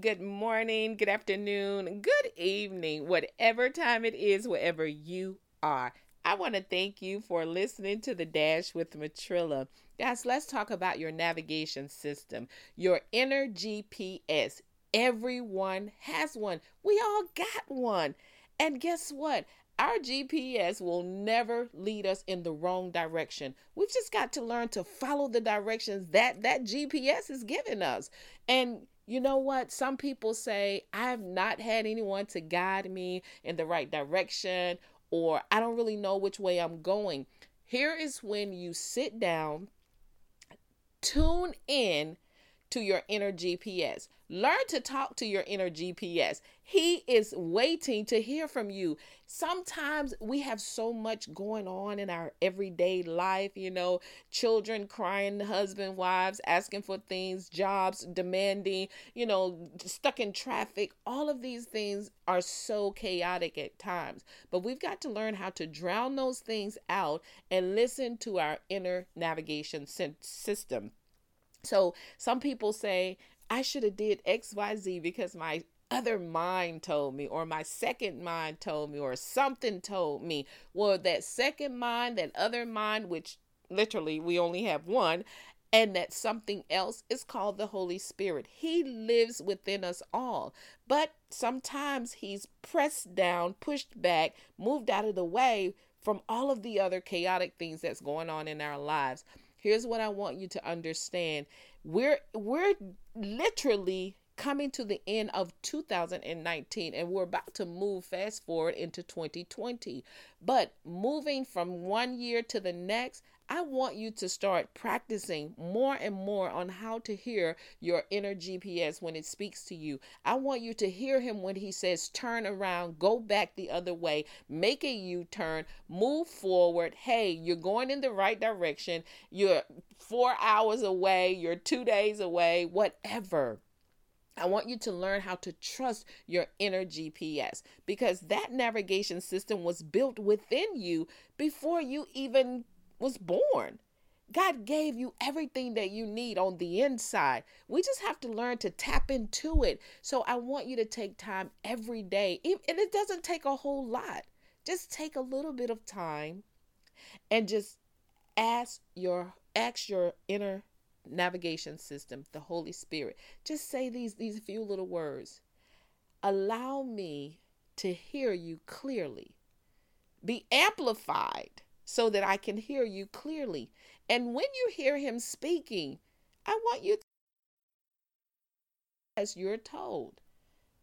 good morning, good afternoon, good evening, whatever time it is, wherever you are. I want to thank you for listening to the Dash with Matrilla. Guys, let's talk about your navigation system, your inner GPS. Everyone has one. We all got one. And guess what? Our GPS will never lead us in the wrong direction. We've just got to learn to follow the directions that that GPS is giving us. And you know what? Some people say, I have not had anyone to guide me in the right direction, or I don't really know which way I'm going. Here is when you sit down, tune in to your inner GPS. Learn to talk to your inner GPS. He is waiting to hear from you. Sometimes we have so much going on in our everyday life, you know, children crying, husband, wives asking for things, jobs demanding, you know, stuck in traffic. All of these things are so chaotic at times. But we've got to learn how to drown those things out and listen to our inner navigation system. So some people say, I should have did XYZ because my other mind told me or my second mind told me or something told me. Well, that second mind, that other mind, which literally we only have one, and that something else is called the Holy Spirit. He lives within us all. But sometimes he's pressed down, pushed back, moved out of the way from all of the other chaotic things that's going on in our lives. Here's what I want you to understand. We're we're literally coming to the end of 2019 and we're about to move fast forward into 2020. But moving from one year to the next, I want you to start practicing more and more on how to hear your inner GPS when it speaks to you. I want you to hear him when he says, turn around, go back the other way, make a U turn, move forward. Hey, you're going in the right direction. You're four hours away, you're two days away, whatever. I want you to learn how to trust your inner GPS because that navigation system was built within you before you even was born. God gave you everything that you need on the inside. We just have to learn to tap into it. So I want you to take time every day. And it doesn't take a whole lot. Just take a little bit of time and just ask your ask your inner navigation system, the Holy Spirit. Just say these these few little words. Allow me to hear you clearly. Be amplified so that I can hear you clearly. And when you hear him speaking, I want you to, as you're told.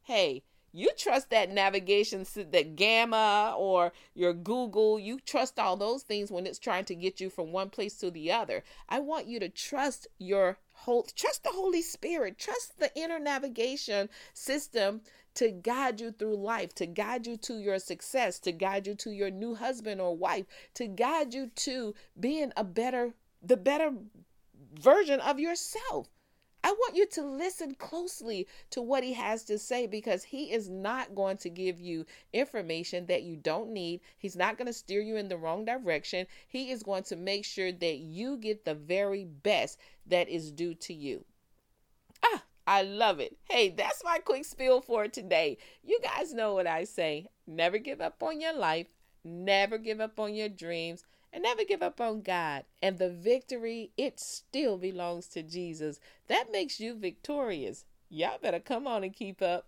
Hey, you trust that navigation, that Garmin or your Google, you trust all those things when it's trying to get you from one place to the other. I want you to trust your whole, trust the Holy Spirit, trust the inner navigation system to guide you through life, to guide you to your success, to guide you to your new husband or wife, to guide you to being a better, the better version of yourself. I want you to listen closely to what he has to say because he is not going to give you information that you don't need. He's not going to steer you in the wrong direction. He is going to make sure that you get the very best that is due to you. Ah, I love it. Hey, that's my quick spiel for today. You guys know what I say never give up on your life, never give up on your dreams, and never give up on God. And the victory, it still belongs to Jesus. That makes you victorious. Y'all better come on and keep up.